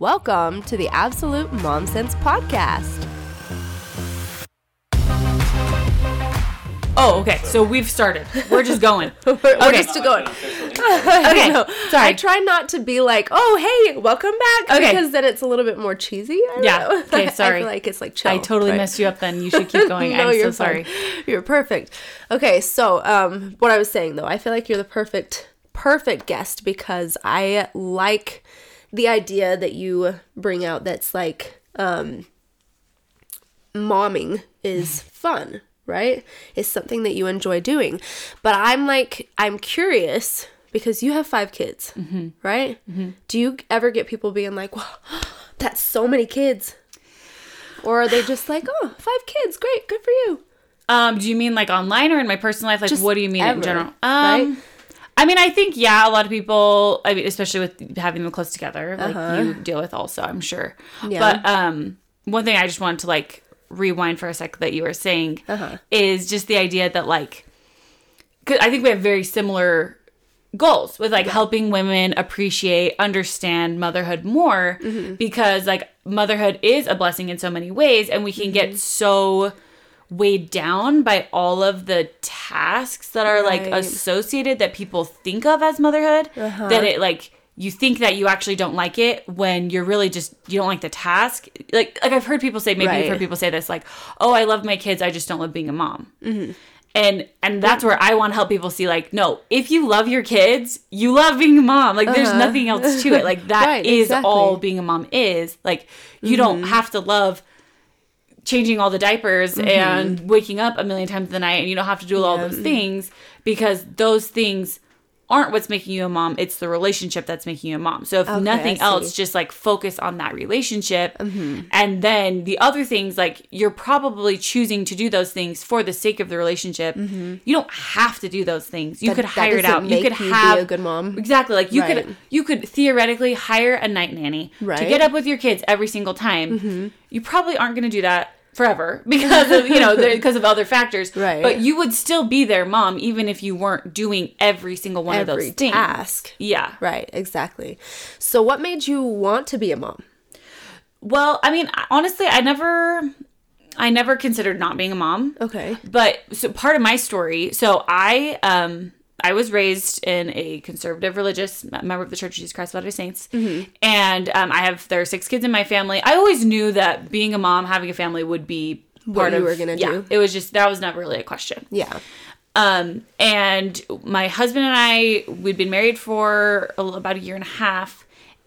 Welcome to the Absolute Mom Sense Podcast. Oh, okay. So we've started. We're just going. We're, we're Okay. just going. Okay, I sorry. I try not to be like, oh, hey, welcome back. Okay. Because then it's a little bit more cheesy. I Yeah. know. Okay, I sorry. feel like it's like chill. I totally but- messed you up. Then you should keep going. no, I'm so you're sorry. fine. You're perfect. Okay, so um, what I was saying though, I feel like you're the perfect, perfect guest because I like the idea that you bring out. That's like um, momming is fun, right? It's something that you enjoy doing. But I'm like, I'm curious because you have five kids, Mm-hmm. right? Do you ever get people being like, wow, that's so many kids? Or are they just like, oh, five kids, great, good for you? Um, do you mean like online or in my personal life? Like, Just what do you mean ever, in general? Um, right? I mean, I think yeah, a lot of people. I mean, especially with having them close together, like Uh-huh. you deal with also. I'm sure. Yeah. But um, one thing I just wanted to like rewind for a sec that you were saying Uh-huh. is just the idea that like, 'cause I think we have very similar goals with like helping women appreciate understand motherhood more Mm-hmm. because like motherhood is a blessing in so many ways and we can Mm-hmm. get so weighed down by all of the tasks that are like Right. Uh-huh. associated that people think of as motherhood that it like you think that you actually don't like it when you're really just you don't like the task like like i've heard people say maybe you've heard people say this like oh i love my kids i just don't love being a mom and and that's where I want to help people see like no, if you love your kids, you love being a mom. Like there's nothing else to it. Like that Uh-huh. Right, is exactly. all being a mom is. Like you don't have to love changing all the diapers mm-hmm. and waking up a million times a night and you don't have to do all those things because those things aren't what's making you a mom it's the relationship that's making you a mom so if Okay, nothing. Mm-hmm. else just like focus on that relationship and then the other things like you're probably choosing to do those things for the sake of the relationship you don't have to do those things you Mm-hmm. That- could hire it out you could you be have a good mom. exactly like you Right. could you could theoretically hire a night nanny to Right. Mm-hmm. get up with your kids every single time you probably aren't going to do that forever because of you know because of other factors Right. but you would still be their mom even if you weren't doing every single one of those things task. yeah Right, exactly. So, what made you want to be a mom? well i mean honestly i never i never considered not being a mom Okay. but so part of my story so i um i was raised in a conservative religious member of the church of jesus christ of latter-day saints Mm-hmm. and um, i have there are six kids in my family i always knew that being a mom having a family would be part of you of were gonna yeah, do. it was just that was never really a question Yeah. um, and my husband and I, we'd been married for a, about a year and a half,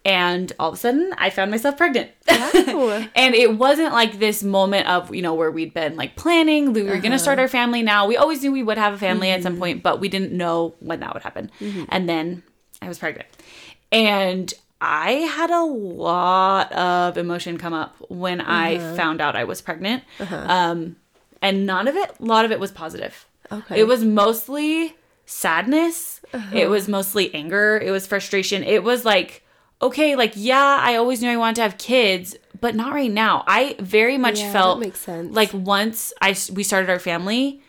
and all of a sudden I found myself pregnant. Oh. and it wasn't like this moment of, you know, where we'd been like planning, we were going to start uh-huh. our family now. We always knew we would have a family at some mm-hmm. point, but we didn't know when that would happen. Mm-hmm. And then I was pregnant. And I had a lot of emotion come up when I uh-huh. found out I was pregnant. Uh-huh. Um, and none of it, a lot of it was positive. Okay. It was mostly sadness. It was mostly anger. It was frustration. It was like, okay, like, yeah, I always knew I wanted to have kids, but not right now. I very much Yeah, felt like once I we started our family,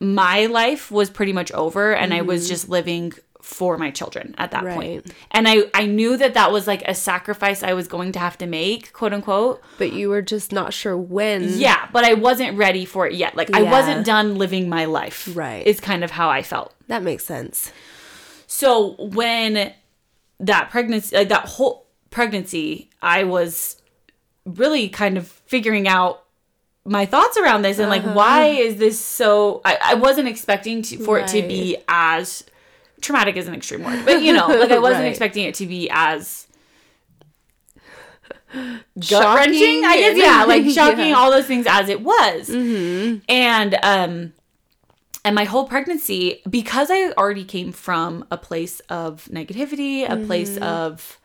my life was pretty much over and I was just living for my children at that point. Mm-hmm. And I I knew that that was like a sacrifice I was going to have to make, quote unquote. But you were just not sure when. Yeah, but I wasn't ready for it yet. Like I wasn't done living my life. Right. Is kind of how I felt. That makes sense. So when that pregnancy, like that whole pregnancy, I was really kind of figuring out my thoughts around this and like Uh-huh. why is this so I, I wasn't expecting to, for it to be as traumatic is an extreme word but you know like i wasn't Right. expecting it to be as gut wrenching i guess yeah like shocking Yeah. all those things as it was and um and my whole pregnancy because i already came from a place of negativity a mm-hmm. place of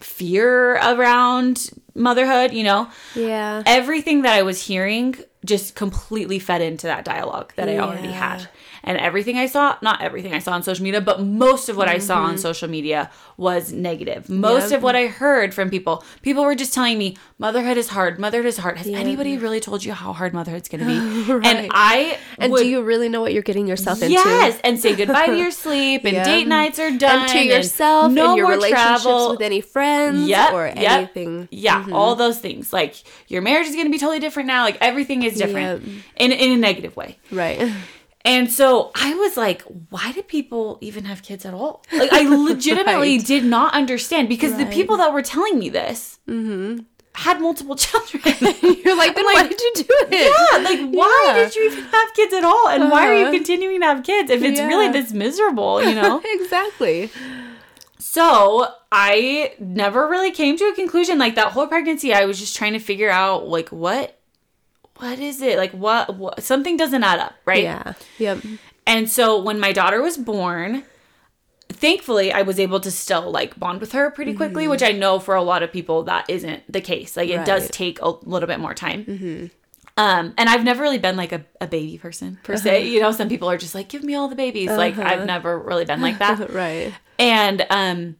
fear around motherhood, you know. Yeah. Everything that I was hearing just completely fed into that dialogue that I already had. And everything I saw, not everything I saw on social media, but most of what I saw on social media was negative. Most Mm-hmm. Yep. of what I heard from people, people were just telling me, motherhood is hard, motherhood is hard. Has anybody really told you how hard motherhood's gonna be? Right. And I And would, do you really know what you're getting yourself into? Yes, and say goodbye to your sleep, and Yeah. date nights are done, And to yourself no and your more relationships travel. with any friends Yep, or yep. anything. Yeah, Mm-hmm. all those things. Like your marriage is going to be totally different now. Like everything is different Yep. in in a negative way. Right. And so I was like, why do people even have kids at all? Like I legitimately Right. did not understand because the people that were telling me this had multiple children. You're like, then why did you do it? yeah, like why Yeah. did you even have kids at all? And why are you Uh-huh. continuing to have kids if it's really this miserable, you know? exactly. So I never really came to a conclusion. Like that whole pregnancy, I was just trying to figure out like what, what is it? Like what, what something doesn't add up, right? Yeah. Yep. And so when my daughter was born, thankfully I was able to still like bond with her pretty quickly, which I know for a lot of people that isn't the case. Like it does take a little bit more time. Um, and I've never really been like a, a baby person per se. You know, some people are just like, give me all the babies. Like I've never really been like that. right. And um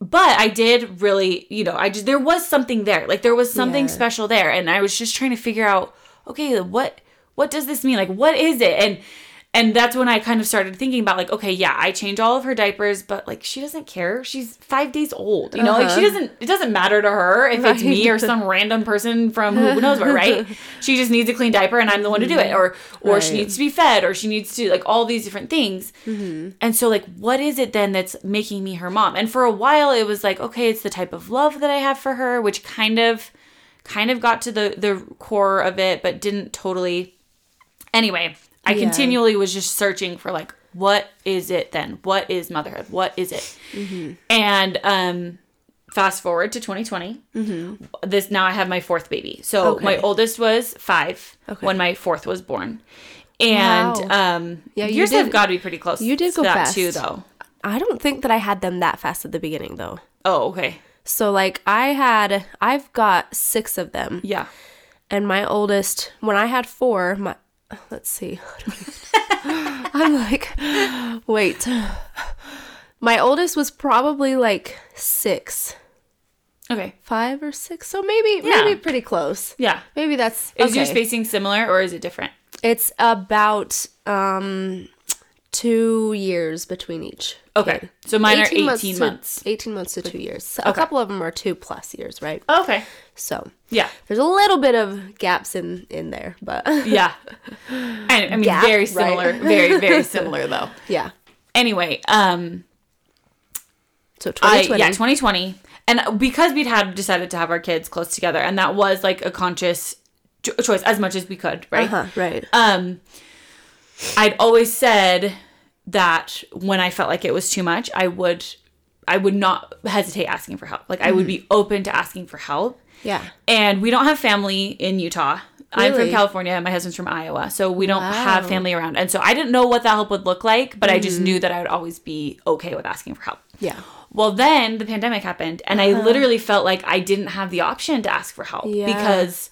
but I did really, you know, I just there was something there. Like there was something Yeah. special there and I was just trying to figure out okay, what what does this mean? Like what is it? And and that's when I kind of started thinking about like, okay, yeah, I change all of her diapers, but like she doesn't care. She's five days old. You know, like she Uh-huh. doesn't it doesn't matter to her if it's me or some random person from who knows where, right? She just needs a clean diaper and I'm the one to do it. Or or she needs to be fed or she needs to like all these different things. And so, like, what is it then that's making me her mom? And for a while, it was like, okay, it's the type of love that I have for her, which kind of, kind of got to the the core of it, but didn't totally. Anyway, I Yeah. continually was just searching for like, what is it then? What is motherhood? What is it? Mm-hmm. And um, fast forward to 2020. This now I have my fourth baby. So my oldest was five Okay. when my fourth was born. And Wow. um, Yeah, you yours have got to be pretty close. you did to go that fast. too, though. I don't think that I had them that fast at the beginning though. Oh, okay. So like I had I've got 6 of them Yeah. and my oldest when I had 4, my let's see. I'm like wait. My oldest was probably like 6. Okay. 5 or 6. So maybe Yeah. maybe pretty close. Yeah. Maybe that's Is your spacing similar or is it different? It's about um 2 years between each. Okay. kid. So mine are 18 to- months. 18 months to 2 years. So A couple of them are 2 plus years, right? Okay. So, Yeah. there's a little bit of gaps in in there, but Yeah. I, I mean, Gap, very right? similar. Very, very similar, though. yeah. Anyway, um, So I 2020. yeah, 2020, and because we'd had decided to have our kids close together, and that was like a conscious cho- choice as much as we could, right? uh-huh, right. Um, I'd always said that when I felt like it was too much, I would, I would not hesitate asking for help. Like I would be open to asking for help. Yeah. And we don't have family in Utah. Really? I'm from California. and My husband's from Iowa, so we don't have family around. And so I didn't know what that help would look like, but I just knew that I would always be okay with asking for help. Yeah. Well, then the pandemic happened, and I literally felt like I didn't have the option to ask for help Uh-huh. Yeah. because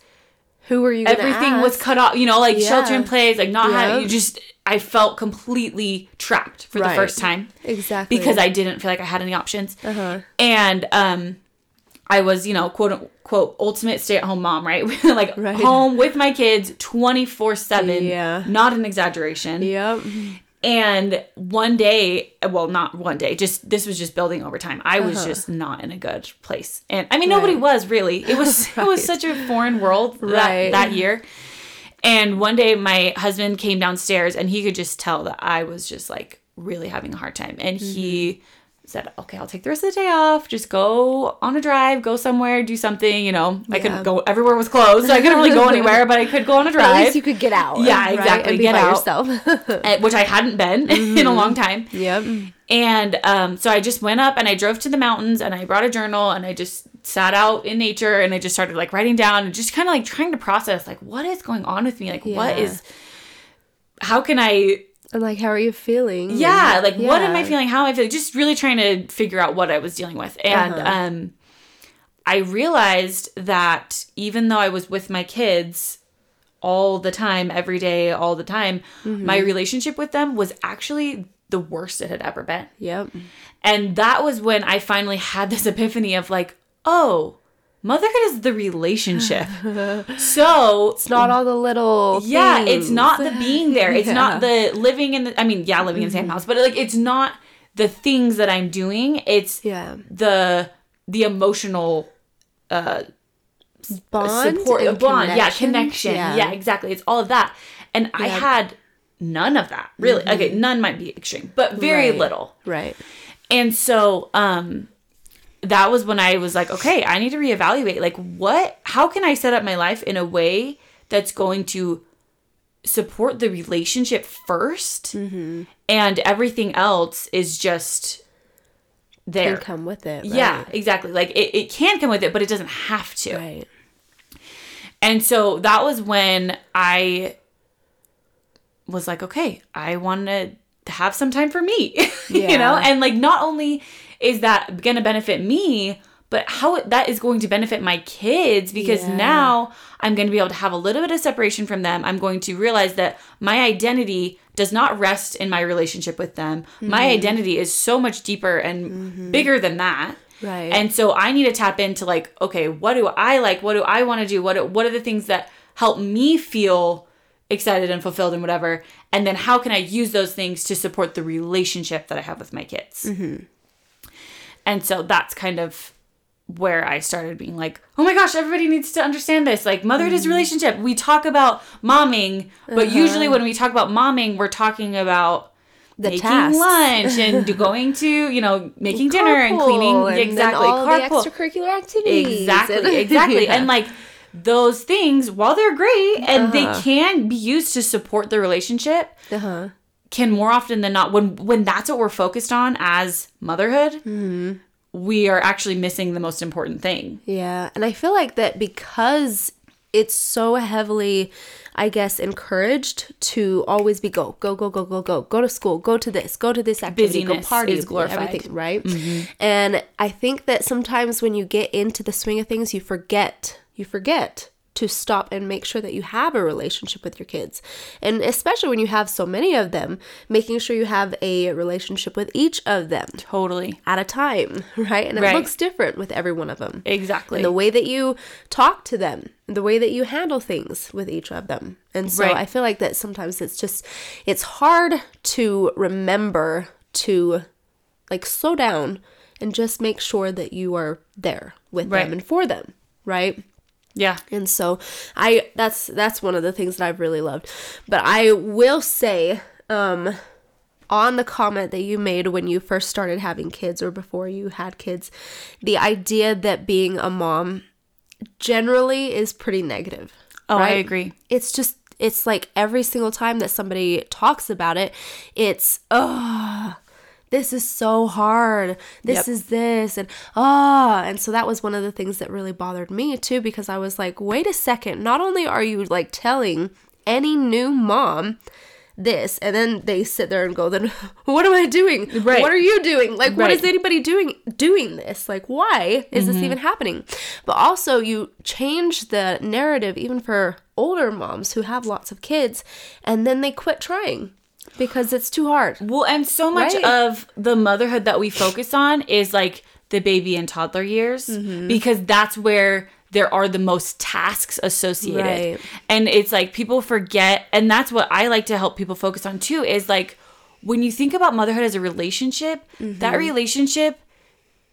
Who were you? everything was cut off. You know, like Yeah. shelter in place, like not having you just. I felt completely trapped for the first time exactly because I didn't feel like I had any options. Uh-huh. And um, I was, you know, quote unquote, ultimate stay at home mom, right? like Right. home with my kids 24 7. Yeah. Not an exaggeration. Yep. And one day, well, not one day, just this was just building over time. I was Uh-huh. just not in a good place. And I mean, nobody Right. was really. It was it was such a foreign world Right. that, that year. And one day my husband came downstairs and he could just tell that I was just like really having a hard time. And he Mm-hmm. Said, Okay, I'll take the rest of the day off. Just go on a drive, go somewhere, do something. You know, I Yeah. couldn't go, everywhere was closed. So I couldn't really go anywhere, but I could go on a drive. at least you could get out. Yeah, right? exactly, get out. yourself. eh, which I hadn't been in a long time. yep. And um, so I just went up and I drove to the mountains and I brought a journal and I just sat out in nature and I just started like writing down and just kind of like trying to process like what is going on with me? Like what Yeah. is how can I And like, how are you feeling? yeah, like what am I feeling? How am I feeling? Just really trying to figure out what I was dealing with. And Uh-huh. um I realized that even though I was with my kids all the time, every day, all the time, my relationship with them was actually the worst it had ever been. Yep. And that was when I finally had this epiphany of like, oh, motherhood is the relationship. so It's not all the little yeah, it's not the being there. It's not Yeah. Mm-hmm. the living in the I mean, yeah, living in the same house, but like it's not the things that I'm doing. It's Yeah. the the emotional uh bond support and bond yeah connection. connection yeah. exactly it's all of that and i Yeah. Mm-hmm. had none of that really okay none might be extreme but very Right. little Right. and so um that was when i was like okay i need to reevaluate like what how can i set up my life in a way that's going to support the relationship 1st Mm-hmm. and everything else is just there Can come with it. yeah exactly like it, it can come with it but it doesn't have to Right. and so that was when I was like, okay, I want to have some time for me, you know? And like, not only is that going to benefit me, but how that is going to benefit my kids because Yeah. now I'm going to be able to have a little bit of separation from them. I'm going to realize that my identity does not rest in my relationship with them. My Mm-hmm. identity is so much deeper and bigger than that. Right. And so I need to tap into like, okay, what do I like? What do I want to do? What what are the things that help me feel excited and fulfilled and whatever? And then how can I use those things to support the relationship that I have with my kids? And so that's kind of where I started being like, oh my gosh, everybody needs to understand this. Like, motherhood is relationship. We talk about momming, but usually when we talk about momming, we're talking about The making tasks. lunch and going to, you know, making dinner and cleaning. And exactly. all carpool. the extracurricular activities. Exactly, and- exactly. Yeah. And like those things, while they're great and they Uh-huh. can be used to support the relationship, uh-huh. Can more often than not when when that's what we're focused on as motherhood, Mm-hmm. we are actually missing the most important thing. Yeah, and I feel like that because it's so heavily, I guess, encouraged to always be go, go, go, go, go, go, go to school, go to this, go to this activity, go Busyness party, is glorified. Mm-hmm. right? And I think that sometimes when you get into the swing of things, you forget, you forget to stop and make sure that you have a relationship with your kids. And especially when you have so many of them, making sure you have a relationship with each of them Totally. at a time, right? And it Right. looks different with every one of them. Exactly. And the way that you talk to them, the way that you handle things with each of them. And so Right. I feel like that sometimes it's just it's hard to remember to like slow down and just make sure that you are there with Right. them and for them, right? Yeah. And so I that's that's one of the things that I've really loved. But I will say um on the comment that you made when you first started having kids or before you had kids, the idea that being a mom generally is pretty negative. Oh, I agree. It's just it's like every single time that somebody talks about it, it's oh this is so hard. This Yep. is this and ah and so that was one of the things that really bothered me too because I was like, wait a second, not only are you like telling any new mom this and then they sit there and go then what am i doing Right. what are you doing like what Right. is anybody doing doing this like why is this even happening but also you change the narrative even for older moms who have lots of kids and then they quit trying because it's too hard Well, and so much Right. of the motherhood that we focus on is like the baby and toddler years Mm-hmm. because that's where there are the most tasks associated. Right. And it's like people forget and that's what I like to help people focus on too is like when you think about motherhood as a relationship, Mm-hmm. that relationship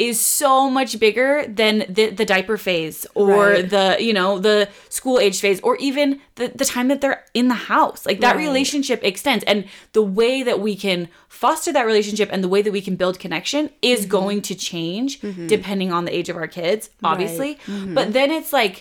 is so much bigger than the, the diaper phase or Right. the you know the school age phase or even the, the time that they're in the house. Like that Right. relationship extends. And the way that we can foster that relationship and the way that we can build connection is Mm-hmm. going to change depending on the age of our kids obviously. But then it's like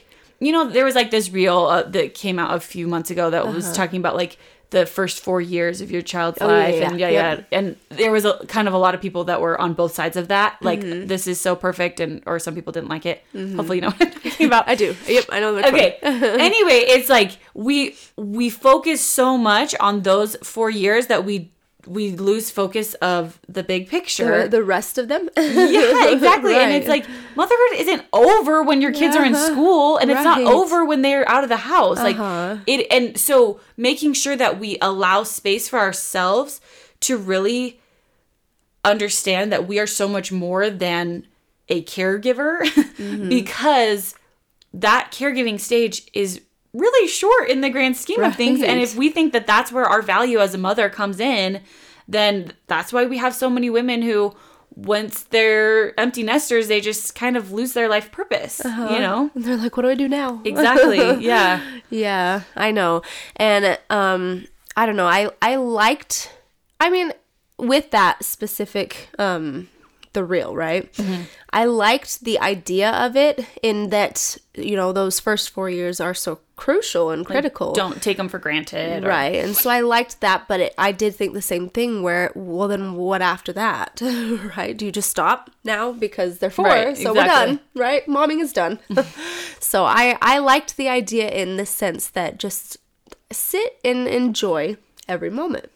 you know there was like this reel uh, that came out a few months ago that was talking about like the first four years of your child's. Oh, life yeah, and yeah. yeah. yeah. And there was a kind of a lot of people that were on both sides of that like Mm-hmm. this is so perfect and or some people didn't like it. Hopefully you know what i'm talking about. I do. Yep i know okay. Anyway it's like we we focus so much on those four years that we we lose focus of the big picture. The, the rest of them. yeah, exactly. And it's like motherhood isn't over when your kids are in Uh-huh. school and it's not over when they're out of the house. Uh-huh. Like it and so making sure that we allow space for ourselves to really understand that we are so much more than a caregiver Mm-hmm. because that caregiving stage is really short in the grand scheme of things and if we think that that's where our value as a mother comes in then that's why we have so many women who once they're empty nesters they just kind of lose their life purpose you know And they're like, what do I do now? exactly yeah Yeah, I know. And um I don't know. I I liked I mean with that specific um the real, right? Mm-hmm. I liked the idea of it in that you know those first 4 years are so crucial and critical. don't take them for granted or- Right. And so I liked that, but it, I did think the same thing where, well, then what after that? right? Do you just stop now because they're four? Right, so exactly. we're done, right? Momming is done. so I, I liked the idea in the sense that just sit and enjoy every moment,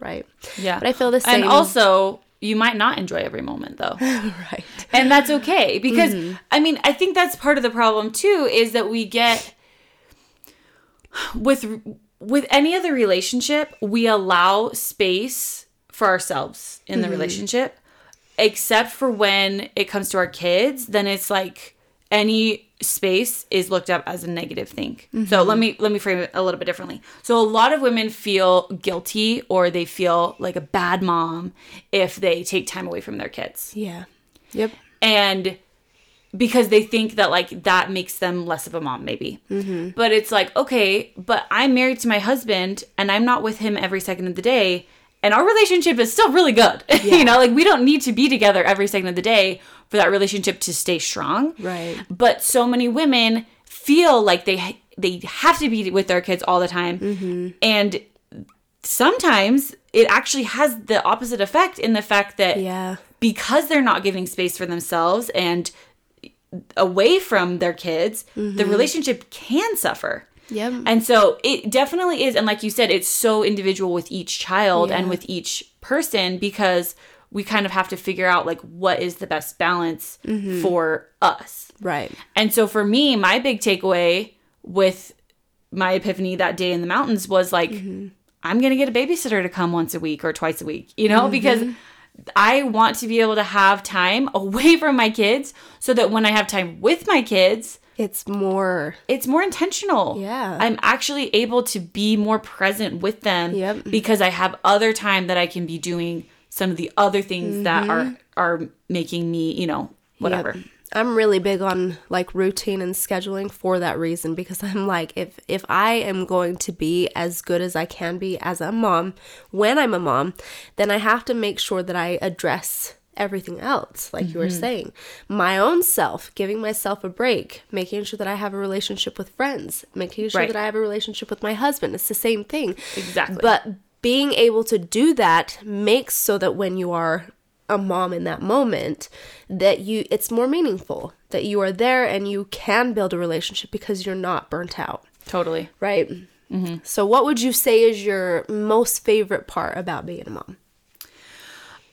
right? yeah But I feel the same. and also you might not enjoy every moment though right. and that's okay because Mm-hmm. i mean i think that's part of the problem too is that we get with with any other relationship we allow space for ourselves in Mm-hmm. the relationship except for when it comes to our kids then it's like any space is looked up as a negative thing so mm-hmm. let me let me frame it a little bit differently. So a lot of women feel guilty or they feel like a bad mom if they take time away from their kids. Yeah. Yep. and because they think that like that makes them less of a mom maybe. Mm-hmm. But it's like okay but i'm married to my husband and i'm not with him every second of the day and our relationship is still really good. You know like we don't need to be together every second of the day for that relationship to stay strong Right. but so many women feel like they they have to be with their kids all the time mm-hmm. and sometimes it actually has the opposite effect in the fact that Yeah. because they're not giving space for themselves and away from their kids, the mm-hmm. relationship can suffer. Yep. And so it definitely is. And like you said, it's so individual with each child and with each person because we kind of have to figure out like what is the best balance mm-hmm. for us. right. And so for me, my big takeaway with my epiphany that day in the mountains was like, mm-hmm. I'm going to get a babysitter to come once a week or twice a week, you know, mm-hmm. because I want to be able to have time away from my kids so that when I have time with my kids, It's more. it's more intentional. Yeah. I'm actually able to be more present with them Yep. because I have other time that I can be doing some of the other things that are mm-hmm. are making me, you know, whatever. Yep. I'm really big on like routine and scheduling for that reason because I'm like if if I am going to be as good as I can be as a mom when I'm a mom, then I have to make sure that I address everything else like you were mm-hmm. saying. My own self, giving myself a break, making sure that I have a relationship with friends, making sure Right. that I have a relationship with my husband. It's the same thing. Exactly. But being able to do that makes so that when you are a mom in that moment that you it's more meaningful that you are there and you can build a relationship because you're not burnt out Totally. right so what would you say is your most favorite part about being a mom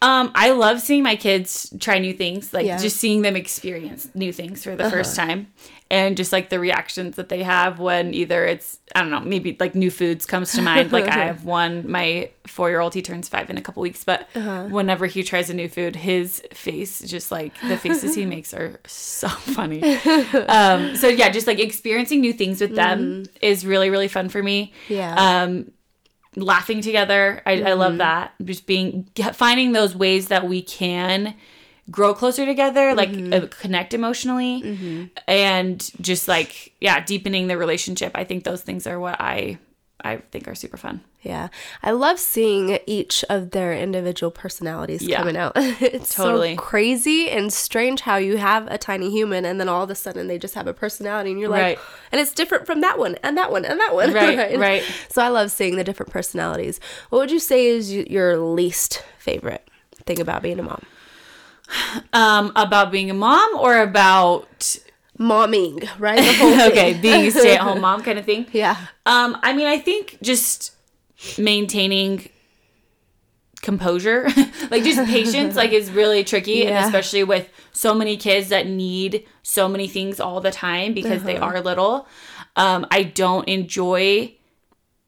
Um, I love seeing my kids try new things, like Yeah. Uh-huh. just seeing them experience new things for the first time, and just like the reactions that they have when either it's I don't know, maybe like new foods comes to mind. like I have one, my four year old, he turns five in a couple weeks, but Uh-huh. whenever he tries a new food, his face, just like the faces he makes, are so funny. um, so yeah, just like experiencing new things with them is really really fun for me Mm-hmm. yeah um laughing together I, I love that just being finding those ways that we can grow closer together like uh, connect emotionally. And just like yeah deepening the relationship. I think those things are what i i think are super fun. Yeah. I love seeing each of their individual personalities Yeah. coming out. It's Totally. so crazy and strange how you have a tiny human and then all of a sudden they just have a personality and you're like Right. and it's different from that one and that one and that one Right, right. so i love seeing the different personalities. What would you say is your least favorite thing about being a mom um about being a mom or about momming right the whole thing. okay being a stay-at-home mom kind of thing yeah Um, I mean, I think just maintaining composure like just patience like is really tricky Yeah. and especially with so many kids that need so many things all the time because they Uh-huh. are little um i don't enjoy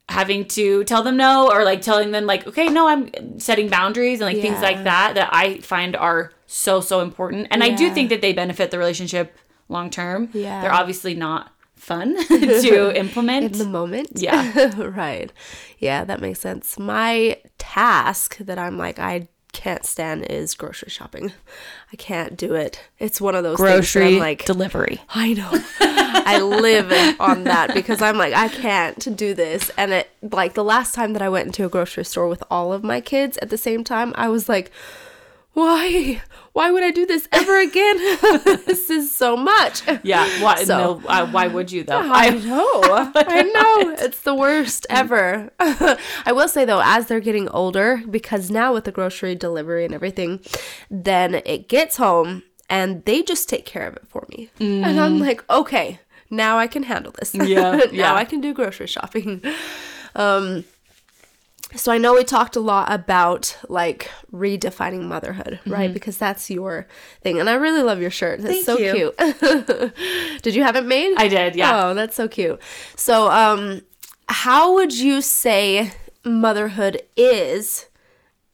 having to tell them no or like telling them like okay no i'm setting boundaries and like things like that that i find are so so important and i do think that they benefit the relationship long term Yeah. they're obviously not fun to implement in the moment. Yeah. right. Yeah, that makes sense. My task that I'm like, I can't stand is grocery shopping. I can't do it. It's one of those things like, delivery I know. I live on that because I'm like, I can't do this. And it, like, the last time that I went into a grocery store with all of my kids at the same time, I was like, why? Why would I do this ever again? this is so much. yeah why So- no uh, why would you though I know. I know. It's the worst ever. I will say though, as they're getting older, because now with the grocery delivery and everything, then it gets home and they just take care of it for me. And I'm like, okay, now I can handle this. Yeah, now yeah. I can do grocery shopping. Um so I know we talked a lot about like redefining motherhood, right? Because that's your thing. And I really love your shirt. It's Thank so you. cute. Did you have it made? I did, yeah. Oh, that's so cute. So, um, how would you say motherhood is,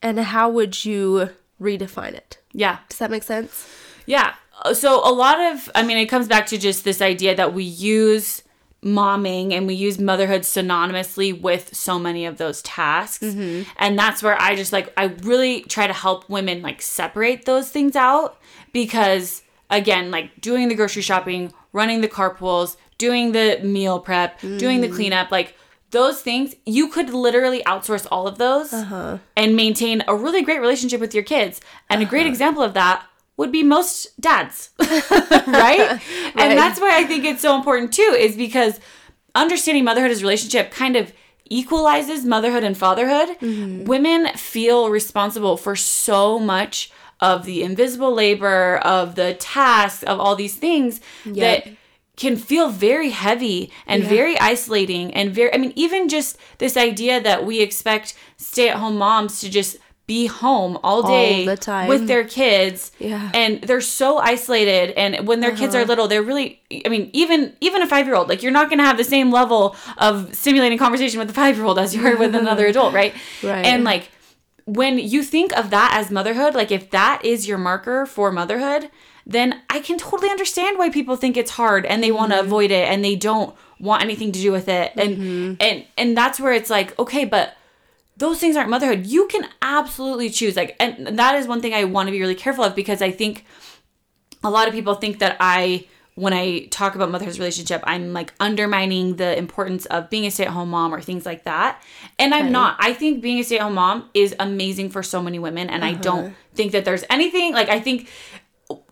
and how would you redefine it? yeah Does that make sense? Yeah. So a lot of, I mean, it comes back to just this idea that we use momming and we use motherhood synonymously with so many of those tasks. Mm-hmm. And that's where I just like, I really try to help women like separate those things out because, again, like doing the grocery shopping, running the carpools, doing the meal prep, doing the mm. cleanup, like, those things you could literally outsource all of those uh-huh. and maintain a really great relationship with your kids. And a great uh-huh. example of that would be most dads right? and that's why i think it's so important too is because understanding motherhood as a relationship kind of equalizes motherhood and fatherhood. Mm-hmm. Women feel responsible for so much of the invisible labor of the tasks of all these things that can feel very heavy and very isolating and very I mean even just this idea that we expect stay-at-home moms to just be home all day the time. with their kids Yeah. and they're so isolated and when their kids are uh-huh. little they're really I mean even even a 5-year-old like you're not going to have the same level of stimulating conversation with a 5-year-old as you are with another adult right Right. and like when you think of that as motherhood, like if that is your marker for motherhood, then I can totally understand why people think it's hard and they want to mm-hmm. avoid it and they don't want anything to do with it. And mm-hmm. and and that's where it's like, okay, but those things aren't motherhood. You can absolutely choose. Like and that is one thing I want to be really careful of because I think a lot of people think that I when I talk about motherhood relationship, I'm like undermining the importance of being a stay-at-home mom or things like that. And I'm not. I think being a stay-at-home mom is amazing for so many women and I don't uh-huh. think that there's anything like I think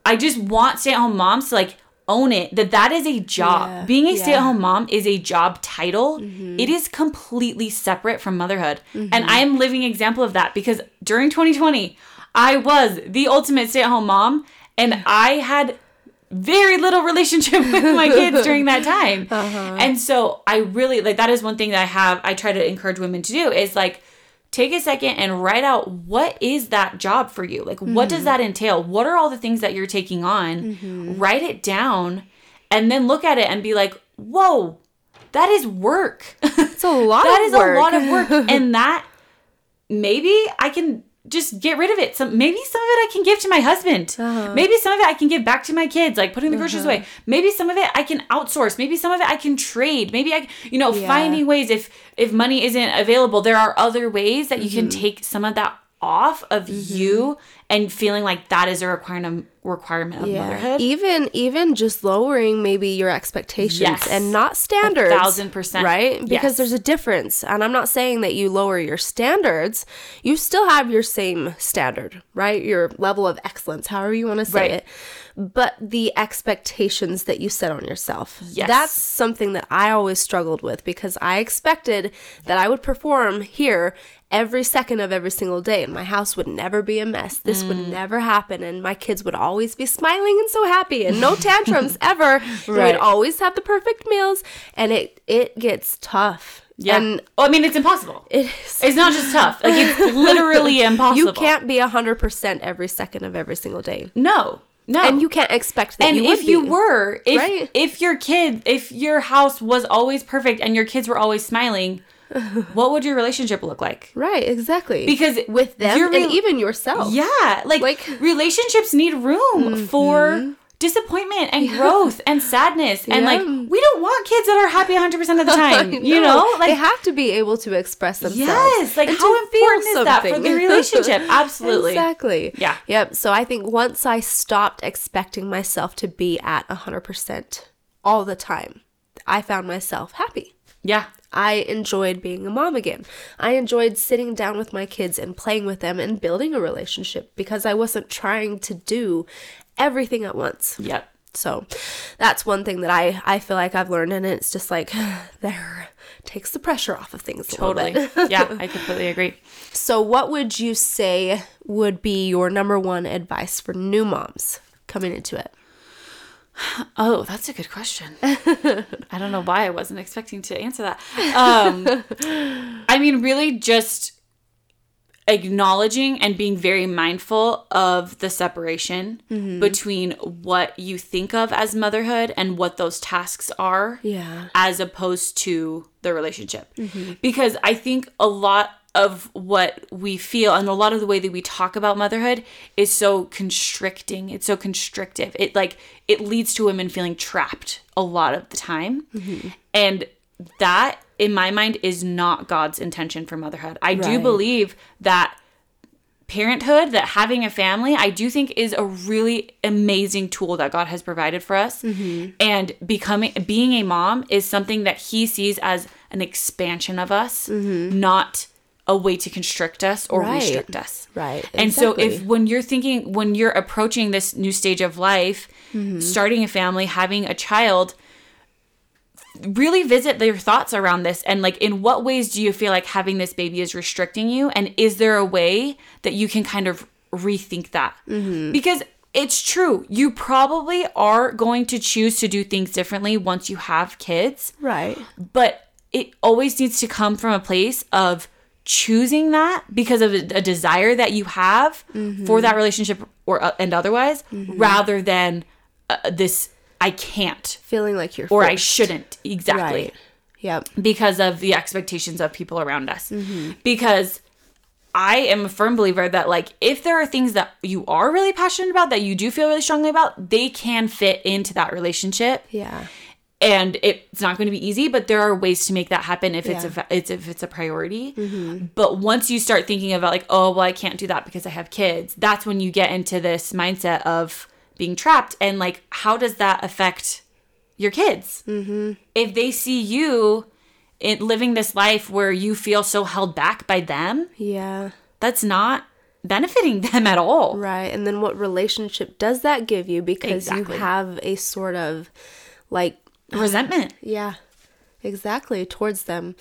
I just want stay-at-home moms to like own it that that is a job. Yeah, Being a yeah. stay-at-home mom is a job title. Mm-hmm. It is completely separate from motherhood. Mm-hmm. And I am living example of that because during 2020, I was the ultimate stay-at-home mom and I had very little relationship with my kids during that time. Uh-huh. And so I really like that is one thing that I have I try to encourage women to do is like take a second and write out what is that job for you? Like what does mm-hmm. that entail? What are all the things that you're taking on? Mm-hmm. Write it down and then look at it and be like, "Whoa, that is work." It's a lot that is work. a lot of work and that maybe i can just get rid of it. Some maybe some of it i can give to my husband. Uh-huh. maybe some of it i can give back to my kids like putting the groceries away. Maybe some of it i can outsource. Maybe some of it i can trade. Maybe i you know Yeah. finding ways. If if money isn't available there are other ways that you Mm-hmm. can take some of that off of you and feeling like that is a requirement requirement of motherhood Even even just lowering maybe your expectations Yes. and not standards. A thousand percent. Right? Because Yes. there's a difference. And I'm not saying that you lower your standards. You still have your same standard, right? Your level of excellence, however you want to say Right. it. But the expectations that you set on yourself. Yes. That's something that I always struggled with because I expected that I would perform here every second of every single day and my house would never be a mess. This would Mm. never happen and my kids would always be smiling and so happy and no tantrums ever. Right. We'd always have the perfect meals and it it gets tough. Yeah. And oh, I mean, it's impossible. it is. It's not just tough. Like it's literally impossible. You can't be 100% every second of every single day. No. No. And you can't expect that and you would if you be. were, if Right. if your kid, if your house was always perfect and your kids were always smiling, what would your relationship look like? Right, exactly. Because with them your and even yourself. Yeah, like, Like- Mm-hmm. relationships need room for disappointment and growth and sadness and like we don't want kids that are happy 100% of the time, you know? they Like have to be able to express themselves. yes, like how important is that for the relationship? Absolutely. Exactly. Yeah. Yep. So I think once I stopped expecting myself to be at 100% all the time, I found myself happy. Yeah. I enjoyed being a mom again. I enjoyed sitting down with my kids and playing with them and building a relationship because I wasn't trying to do everything at once. Yep. So that's one thing that I, I feel like I've learned, and it's just like there takes the pressure off of things Totally. yeah, I completely agree. So, what would you say would be your number one advice for new moms coming into it? Oh, that's a good question. I don't know why I wasn't expecting to answer that. Um, I mean, really just acknowledging and being very mindful of the separation mm-hmm. between what you think of as motherhood and what those tasks are Yeah. as opposed to the relationship. Mm-hmm. Because I think a lot of what we feel and a lot of the way that we talk about motherhood is so constricting. It's so constrictive. It like it leads to women feeling trapped a lot of the time. Mm-hmm. And that in my mind is not God's intention for motherhood. I do believe that parenthood that having a family i do think is a really amazing tool that god has provided for us. Mm-hmm. And becoming being a mom is something that he sees as an expansion of us mm-hmm. not a way to constrict us or Right. restrict us. Right. and so if when you're thinking when you're approaching this new stage of life mm-hmm. starting a family having a child really visit your thoughts around this and like in what ways do you feel like having this baby is restricting you? And is there a way that you can kind of rethink that? Because it's true. You probably are going to choose to do things differently once you have kids. Right. but it always needs to come from a place of choosing that because of a, desire that you have for that relationship or uh, and otherwise rather than uh, this I can't Feeling like you're or I shouldn't exactly Right. Yep. because of the expectations of people around us. Mm-hmm. Because I am a firm believer that like if there are things that you are really passionate about that you do feel really strongly about, they can fit into that relationship Yeah. and it's not going to be easy but there are ways to make that happen if it's Yeah. a it's if it's a priority mm-hmm. but once you start thinking about like oh well i can't do that because i have kids that's when you get into this mindset of being trapped and like how does that affect your kids mm-hmm. if they see you in living this life where you feel so held back by them Yeah. that's not benefiting them at all Right. And then what relationship does that give you? Because Exactly. you have a sort of like resentment Yeah, exactly, towards them.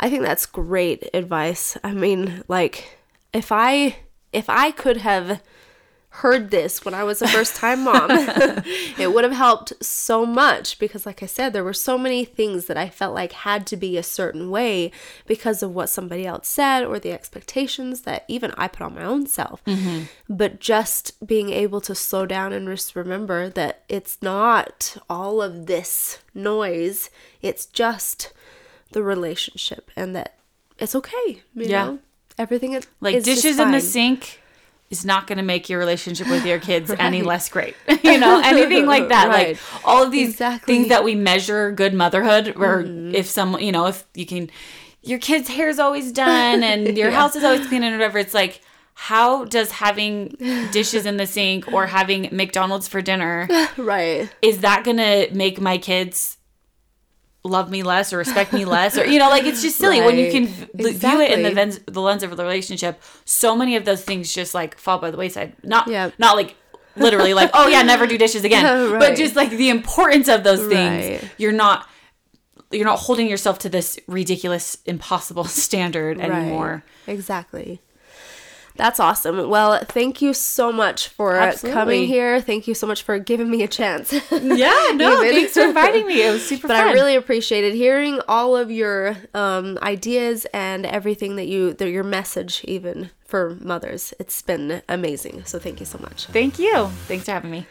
I think that's great advice. I mean, like if I if I could have heard this when I was a first time mom, it would have helped so much because like I said, there were so many things that I felt like had to be a certain way because of what somebody else said or the expectations that even I put on my own self. Mm-hmm. But just being able to slow down and just remember that it's not all of this noise, it's just the relationship and that it's okay. You Yeah. know? Everything is like dishes in the sink is not going to make your relationship with your kids any less great you know anything like that Right. like all of these Exactly. things that we measure good motherhood or mm-hmm. if some you know if you can your kid's hair is always done and your house is always clean and whatever it's like how does having dishes in the sink or having mcdonald's for dinner Right. is that gonna make my kids love me less or respect me less or you know like it's just silly when you Right. can v- view it in the lens, the lens of the relationship so many of those things just like fall by the wayside not Yep. not like literally like oh yeah never do dishes again but Right. just like the importance of those things Right. you're not you're not holding yourself to this ridiculous impossible standard anymore Right. Exactly. That's awesome. Well, thank you so much for Absolutely. coming here. Thank you so much for giving me a chance. Yeah, no, thanks for inviting me. It was super fun. but fun. I really appreciated hearing all of your um, ideas and everything that you, that your message, even for mothers. It's been amazing. So thank you so much. Thank you. Thanks for having me.